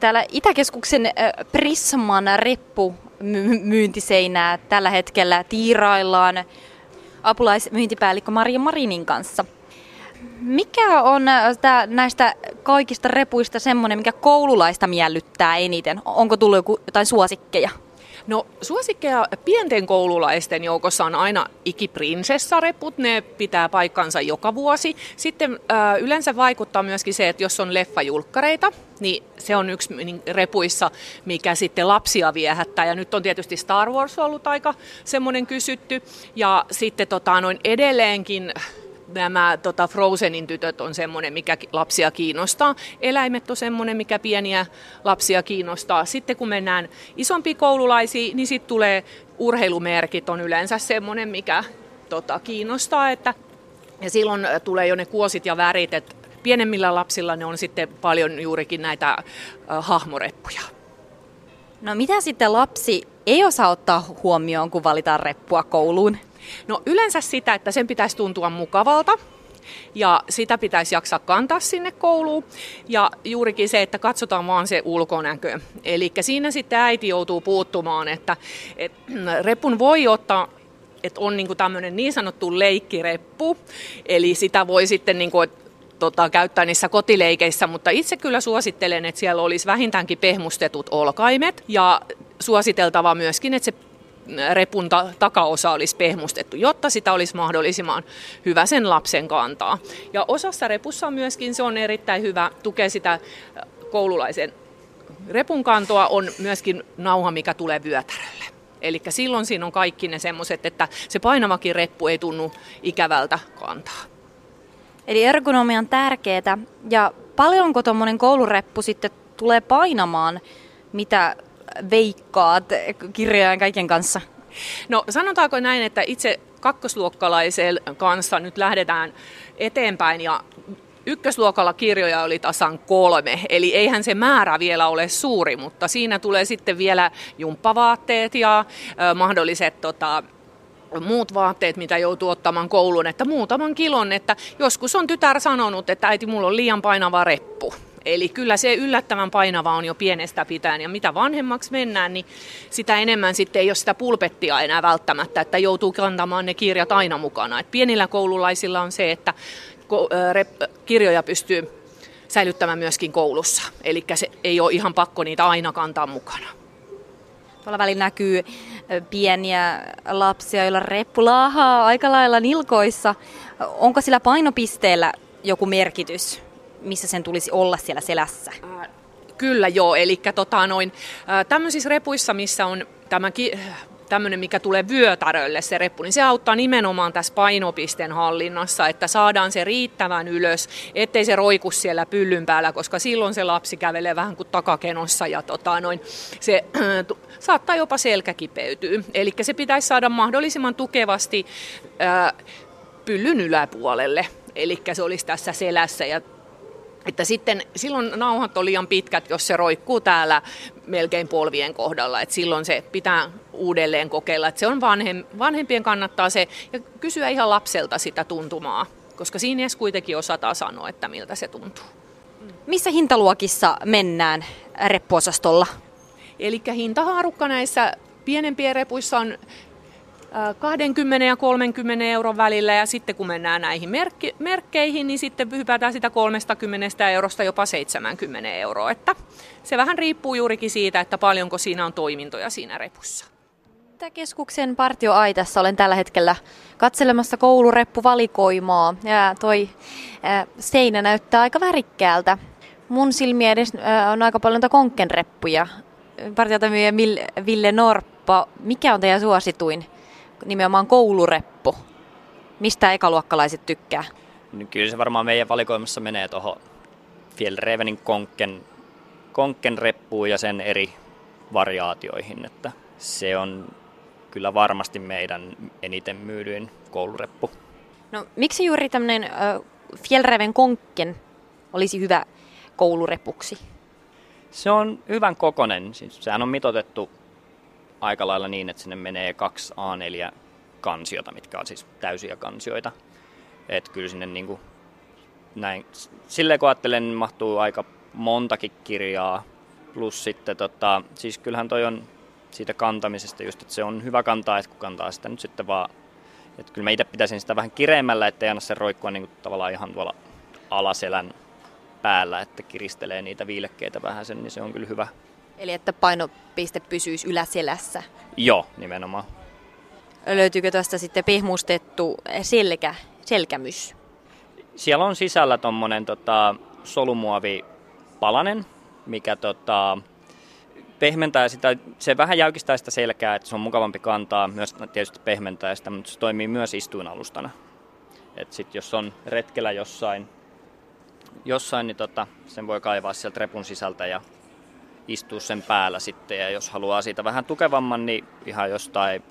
Täällä Itäkeskuksen Prisman reppu myyntiseinää tällä hetkellä tiiraillaan apulaismyyntipäällikkö Maria Marinin kanssa. Mikä on näistä kaikista repuista semmoinen, mikä koululaista miellyttää eniten? Onko tullut joku, jotain suosikkeja? No suosikkeja pienten koululaisten joukossa on aina ikiprinsessareput, ne pitää paikkansa joka vuosi. Sitten ö, yleensä vaikuttaa myöskin se, että jos on leffajulkkareita, niin se on yksi niin, repuissa, mikä sitten lapsia viehättää. Ja nyt on tietysti Star Wars ollut aika semmoinen kysytty. Ja sitten tota, noin edelleenkin nämä tota Frozenin tytöt on semmoinen, mikä lapsia kiinnostaa. Eläimet on semmoinen, mikä pieniä lapsia kiinnostaa. Sitten kun mennään isompiin koululaisiin, niin sitten tulee urheilumerkit on yleensä semmoinen, mikä tota, kiinnostaa. Että, ja silloin tulee jo ne kuosit ja värit, että pienemmillä lapsilla ne on sitten paljon juurikin näitä äh, hahmoreppuja. No mitä sitten lapsi ei osaa ottaa huomioon, kun valitaan reppua kouluun? No yleensä sitä, että sen pitäisi tuntua mukavalta, ja sitä pitäisi jaksaa kantaa sinne kouluun. Ja juurikin se, että katsotaan vaan se ulkonäkö. Eli siinä sitten äiti joutuu puuttumaan, että, että repun voi ottaa että on niin tämmöinen niin sanottu leikkireppu, eli sitä voi sitten niin kuin, tota, käyttää niissä kotileikeissä, mutta itse kyllä suosittelen, että siellä olisi vähintäänkin pehmustetut olkaimet ja suositeltava myöskin, että se repun ta- takaosa olisi pehmustettu, jotta sitä olisi mahdollisimman hyvä sen lapsen kantaa. Ja osassa repussa myöskin se on erittäin hyvä, tukea sitä äh, koululaisen repun kantoa, on myöskin nauha, mikä tulee vyötärölle. Eli silloin siinä on kaikki ne semmoiset, että se painavakin reppu ei tunnu ikävältä kantaa. Eli ergonomia on tärkeää. Ja paljonko tuommoinen koulureppu sitten tulee painamaan, mitä veikkaat kirjojen kaiken kanssa? No sanotaanko näin, että itse kakkosluokkalaisen kanssa nyt lähdetään eteenpäin ja ykkösluokalla kirjoja oli tasan kolme, eli eihän se määrä vielä ole suuri, mutta siinä tulee sitten vielä jumppavaatteet ja mahdolliset tota, muut vaatteet, mitä joutuu ottamaan kouluun, että muutaman kilon, että joskus on tytär sanonut, että äiti, mulla on liian painava reppu. Eli kyllä se yllättävän painava on jo pienestä pitäen ja mitä vanhemmaksi mennään, niin sitä enemmän sitten ei ole sitä pulpettia enää välttämättä, että joutuu kantamaan ne kirjat aina mukana. Et pienillä koululaisilla on se, että kirjoja pystyy säilyttämään myöskin koulussa, eli se ei ole ihan pakko niitä aina kantaa mukana. Tuolla välillä näkyy pieniä lapsia, joilla reppu laahaa aika lailla nilkoissa. Onko sillä painopisteellä joku merkitys? Missä sen tulisi olla siellä selässä? Kyllä joo, eli tota noin, tämmöisissä repuissa, missä on tämä ki- tämmöinen, mikä tulee vyötärölle se reppu, niin se auttaa nimenomaan tässä painopisteen hallinnassa, että saadaan se riittävän ylös, ettei se roiku siellä pyllyn päällä, koska silloin se lapsi kävelee vähän kuin takakenossa ja tota noin, se saattaa jopa selkäkipeytyä. Eli se pitäisi saada mahdollisimman tukevasti ää, pyllyn yläpuolelle, eli se olisi tässä selässä ja että sitten silloin nauhat on liian pitkät, jos se roikkuu täällä melkein polvien kohdalla. Että silloin se pitää uudelleen kokeilla. Että se on vanhem, vanhempien kannattaa se ja kysyä ihan lapselta sitä tuntumaa, koska siinä edes kuitenkin osataan sanoa, että miltä se tuntuu. Missä hintaluokissa mennään reppuosastolla? Eli hintahaarukka näissä pienempien repuissa on 20 ja 30 euron välillä ja sitten kun mennään näihin merkki, merkkeihin, niin sitten hypätään sitä 30 eurosta jopa 70 euroa. Että se vähän riippuu juurikin siitä, että paljonko siinä on toimintoja siinä repussa. keskuksen partioaitassa olen tällä hetkellä katselemassa koulureppuvalikoimaa ja toi äh, seinä näyttää aika värikkäältä. Mun silmiä edes on aika paljon konkkenreppuja. Partiota myyjä Ville Norppa, mikä on teidän suosituin nimenomaan koulureppu. Mistä ekaluokkalaiset tykkää? No, kyllä se varmaan meidän valikoimassa menee tuohon Fjellrevenin konkken, konkken reppuun ja sen eri variaatioihin, että se on kyllä varmasti meidän eniten myydyin koulureppu. No miksi juuri tämmöinen äh, Fjellreven konkken olisi hyvä koulurepuksi? Se on hyvän kokonen. Siis sehän on mitotettu aika lailla niin, että sinne menee kaksi A4 kansiota, mitkä on siis täysiä kansioita. Että kyllä sinne niin kuin näin, silleen kun ajattelen, niin mahtuu aika montakin kirjaa Plus sitten, tota, siis kyllähän toi on siitä kantamisesta just, että se on hyvä kantaa, että kun kantaa sitä nyt sitten vaan, että kyllä mä itse pitäisin sitä vähän kireemmällä, ettei anna sen roikkua niin kuin tavallaan ihan tuolla alaselän päällä, että kiristelee niitä viilekkeitä vähän sen, niin se on kyllä hyvä. Eli että painopiste pysyisi yläselässä. Joo, nimenomaan. Löytyykö tuosta sitten pehmustettu selkä, selkämys? Siellä on sisällä tuommoinen tota, solumuovipalanen, mikä tota, pehmentää sitä, se vähän jäykistää sitä selkää, että se on mukavampi kantaa, myös tietysti pehmentää sitä, mutta se toimii myös istuinalustana. Et sit jos on retkellä jossain, jossain niin tota, sen voi kaivaa sieltä repun sisältä ja istua sen päällä sitten. Ja jos haluaa siitä vähän tukevamman, niin ihan jostain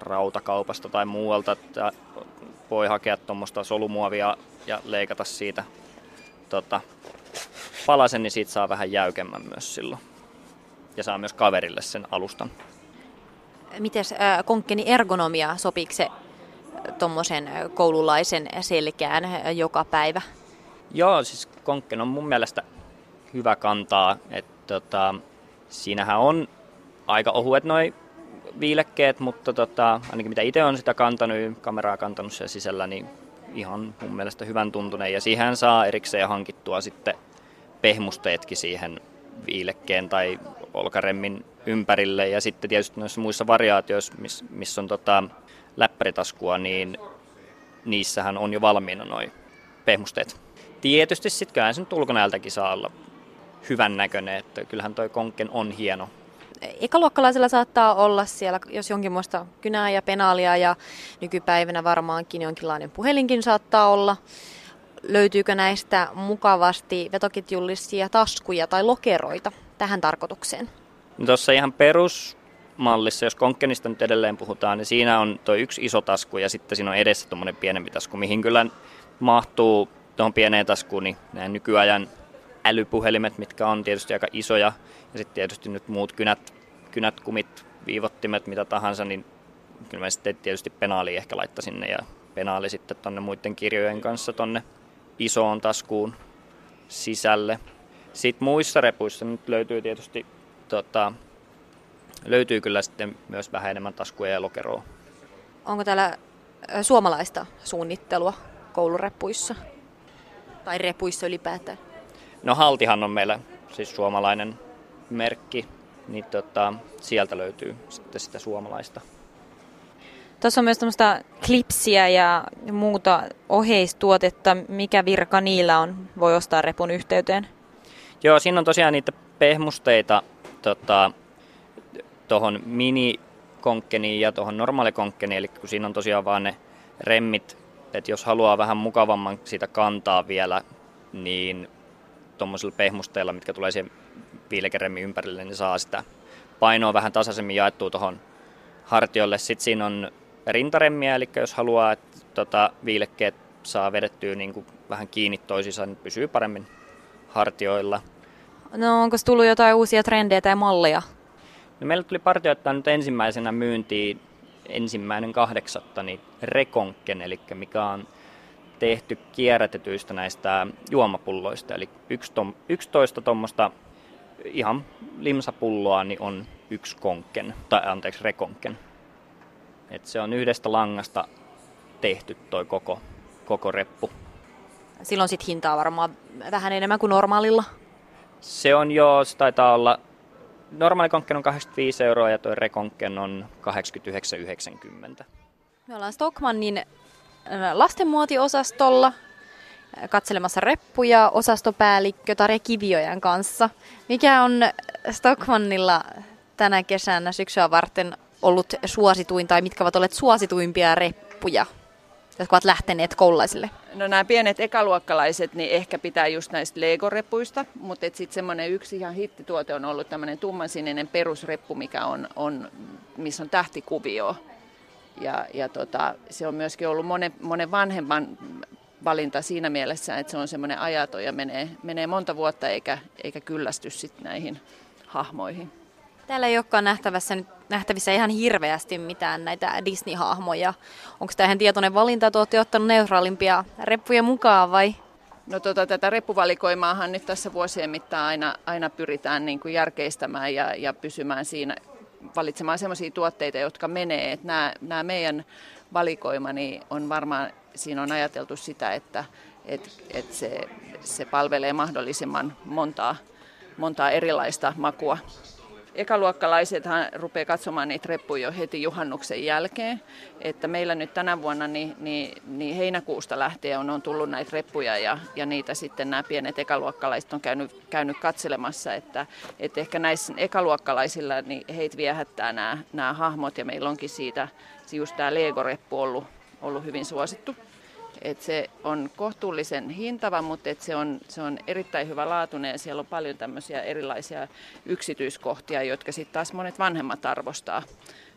rautakaupasta tai muualta, että voi hakea tuommoista solumuovia ja leikata siitä tota, palasen, niin siitä saa vähän jäykemmän myös silloin. Ja saa myös kaverille sen alustan. Miten äh, konkkeni ergonomia, sopiiko se tuommoisen koululaisen selkään joka päivä? Joo, siis konkken on mun mielestä hyvä kantaa. Että tota, siinähän on aika ohuet noin viilekkeet, mutta tota, ainakin mitä itse on sitä kantanut, kameraa kantanut siellä sisällä, niin ihan mun mielestä hyvän tuntuneen. Ja siihen saa erikseen hankittua sitten pehmusteetkin siihen viilekkeen tai olkaremmin ympärille. Ja sitten tietysti noissa muissa variaatioissa, missä miss on tota läppäritaskua, niin niissähän on jo valmiina noin pehmusteet. Tietysti sitten kyllähän se nyt ulkonäöltäkin saa olla hyvän näköinen, että kyllähän toi konkken on hieno. Ekaluokkalaisella saattaa olla siellä, jos jonkinlaista kynää ja penaalia ja nykypäivänä varmaankin jonkinlainen puhelinkin saattaa olla. Löytyykö näistä mukavasti vetoketjullisia taskuja tai lokeroita tähän tarkoitukseen? No Tuossa ihan perusmallissa, jos konkkenista nyt edelleen puhutaan, niin siinä on tuo yksi iso tasku ja sitten siinä on edessä tuommoinen pienempi tasku, mihin kyllä mahtuu tuohon pieneen taskuun niin nämä nykyajan älypuhelimet, mitkä on tietysti aika isoja, ja sitten tietysti nyt muut kynät, kynät kumit, viivottimet, mitä tahansa, niin kyllä mä sitten tietysti penaali ehkä laittaisin sinne ja penaali sitten tonne muiden kirjojen kanssa tonne isoon taskuun sisälle. Sitten muissa repuissa nyt löytyy tietysti, tota, löytyy kyllä sitten myös vähän enemmän taskuja ja lokeroa. Onko täällä suomalaista suunnittelua koulureppuissa? Tai repuissa ylipäätään? No Haltihan on meillä siis suomalainen merkki, niin tota, sieltä löytyy sitten sitä suomalaista. Tuossa on myös tämmöistä klipsiä ja muuta oheistuotetta. Mikä virka niillä on? Voi ostaa repun yhteyteen? Joo, siinä on tosiaan niitä pehmusteita tuohon tota, minikonkkeniin ja tuohon normaalikonkkeniin, eli kun siinä on tosiaan vaan ne remmit, että jos haluaa vähän mukavamman sitä kantaa vielä, niin tuommoisilla pehmusteilla, mitkä tulee siihen viilekeremmin ympärille, niin saa sitä painoa vähän tasaisemmin jaettua tuohon hartiolle. Sitten siinä on rintaremmiä, eli jos haluaa, että tota, viilekkeet saa vedettyä niin kuin vähän kiinni toisiinsa, niin pysyy paremmin hartioilla. No onko tullut jotain uusia trendejä tai malleja? No, meillä tuli partioittaa nyt ensimmäisenä myyntiin ensimmäinen kahdeksatta, niin Rekonken, eli mikä on tehty kierrätetyistä näistä juomapulloista. Eli 11 tuommoista ihan limsapulloa niin on yksi konkken, tai anteeksi rekonken. Et se on yhdestä langasta tehty toi koko, koko reppu. Silloin sitten hintaa varmaan vähän enemmän kuin normaalilla. Se on jo, se taitaa olla, normaali konkken on 85 euroa ja tuo rekonkken on 89,90. Me ollaan Stockmannin lastenmuotiosastolla katselemassa reppuja osastopäällikkö Tare Kiviojan kanssa. Mikä on Stockmannilla tänä kesänä syksyä varten ollut suosituin tai mitkä ovat olleet suosituimpia reppuja, jotka ovat lähteneet koululaisille? No nämä pienet ekaluokkalaiset, niin ehkä pitää just näistä Lego-repuista, mutta sitten semmoinen yksi ihan hittituote on ollut tämmöinen tummansininen perusreppu, mikä on, on, missä on tähtikuvio. Ja, ja tota, se on myöskin ollut monen, monen vanhemman valinta siinä mielessä, että se on semmoinen ajato ja menee, menee monta vuotta eikä, eikä kyllästy sit näihin hahmoihin. Täällä ei olekaan nähtävissä, nyt, nähtävissä ihan hirveästi mitään näitä Disney-hahmoja. Onko tämä ihan tietoinen valinta, että olette ottanut neutraalimpia reppuja mukaan vai? No tota, tätä reppuvalikoimaahan nyt tässä vuosien mittaan aina, aina pyritään niin kuin järkeistämään ja, ja pysymään siinä, valitsemaan sellaisia tuotteita, jotka menee. Että nämä, nämä meidän valikoima niin on varmaan, siinä on ajateltu sitä, että et, et se, se palvelee mahdollisimman montaa, montaa erilaista makua ekaluokkalaisethan rupeaa katsomaan niitä reppuja jo heti juhannuksen jälkeen. Että meillä nyt tänä vuonna niin, niin, niin heinäkuusta lähtien on, on tullut näitä reppuja ja, ja niitä sitten nämä pienet ekaluokkalaiset on käynyt, käynyt katselemassa. Että, että ehkä näissä ekaluokkalaisilla niin heitä viehättää nämä, nämä hahmot ja meillä onkin siitä just tämä Lego-reppu ollut, ollut hyvin suosittu. Et se on kohtuullisen hintava, mutta et se, on, se on erittäin hyvä laatuinen ja siellä on paljon tämmöisiä erilaisia yksityiskohtia, jotka sitten taas monet vanhemmat arvostaa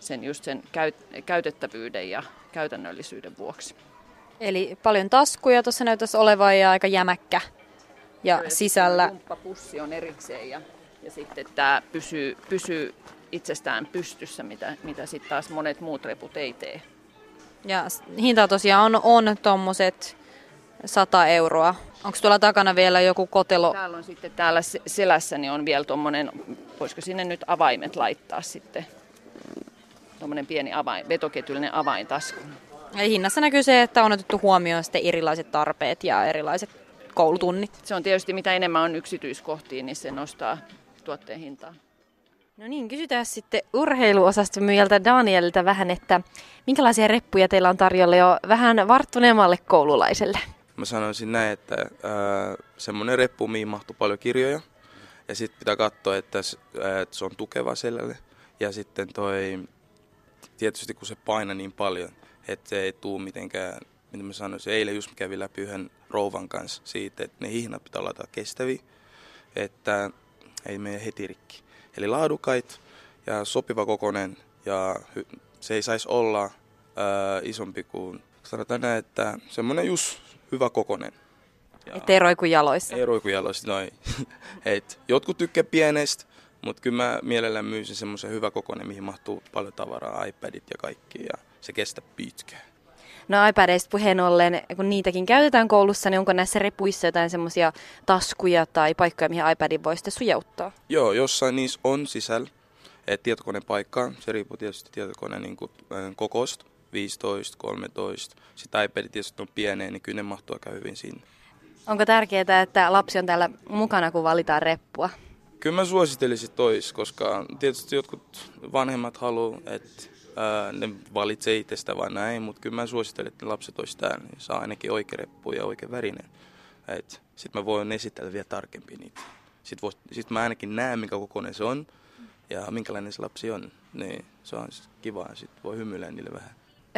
sen just sen käyt, käytettävyyden ja käytännöllisyyden vuoksi. Eli paljon taskuja tuossa näyttäisi olevan ja aika jämäkkä. Ja Kyllä, sisällä... pussi on erikseen ja, ja sitten tämä pysyy, pysyy itsestään pystyssä, mitä, mitä sitten taas monet muut reput ei tee. Ja hinta tosiaan on, on tuommoiset 100 euroa. Onko tuolla takana vielä joku kotelo? Täällä on sitten täällä selässä niin on vielä tuommoinen, voisiko sinne nyt avaimet laittaa sitten. Tuommoinen pieni avain, vetoketyllinen avaintasku. Ja hinnassa näkyy se, että on otettu huomioon sitten erilaiset tarpeet ja erilaiset koulutunnit. Se on tietysti mitä enemmän on yksityiskohtiin, niin se nostaa tuotteen hintaa. No niin, kysytään sitten urheiluosaston myyjältä Danielilta vähän, että minkälaisia reppuja teillä on tarjolla jo vähän varttuneemmalle koululaiselle? Mä sanoisin näin, että äh, semmoinen reppu, mihin mahtuu paljon kirjoja. Ja sitten pitää katsoa, että, että se on tukeva selälle. Ja sitten toi, tietysti kun se paina niin paljon, että se ei tule mitenkään, mitä mä sanoisin, eilen just kävin läpi yhden rouvan kanssa siitä, että ne hihnat pitää olla kestäviä, että ei mene heti rikki. Eli laadukait ja sopiva kokonen ja se ei saisi olla ää, isompi kuin, sanotaan näin, että semmoinen just hyvä kokonen. Että ei roiku jaloissa. Ei roiku jaloissa, noin. Et, jotkut tykkää pienestä, mutta kyllä mä mielellään myisin semmoisen hyvä kokonen, mihin mahtuu paljon tavaraa, iPadit ja kaikki, ja se kestää pitkään. No iPadeista puheen ollen, kun niitäkin käytetään koulussa, niin onko näissä repuissa jotain semmoisia taskuja tai paikkoja, mihin iPadin voi sitten sujauttaa? Joo, jossain niissä on sisällä et tietokoneen paikkaa. Se riippuu tietysti tietokoneen niin kuin, kokosta, 15, 13. Sitten iPadit tietysti on pieneen, niin kyllä ne mahtuu aika hyvin sinne. Onko tärkeää, että lapsi on täällä mukana, kun valitaan reppua? Kyllä mä suosittelisin tois, koska tietysti jotkut vanhemmat haluaa, että ää, ne valitsee itsestä vai näin, mutta kyllä mä suosittelen, että lapset olisi täällä, niin saa ainakin oikea reppu ja oikea värinen. Sitten mä voin esitellä vielä tarkemmin niitä. Sitten, vois, sit mä ainakin näen, minkä kokoinen se on ja minkälainen se lapsi on. Niin se on kiva, sitten voi hymyillä niille vähän.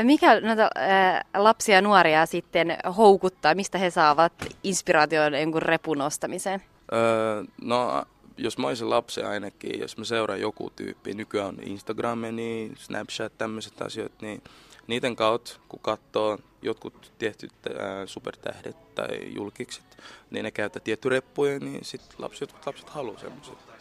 Mikä noita ää, lapsia ja nuoria sitten houkuttaa? Mistä he saavat inspiraation jonkun repun ostamiseen? Öö, no jos mä olisin lapsi ainakin, jos mä seuraan joku tyyppi, nykyään on Instagram, niin Snapchat, tämmöiset asiat, niin niiden kautta, kun katsoo jotkut tietyt äh, supertähdet tai julkikset, niin ne käyttää tietty reppuja, niin sit lapsi, jotkut lapset haluaa semmoiset.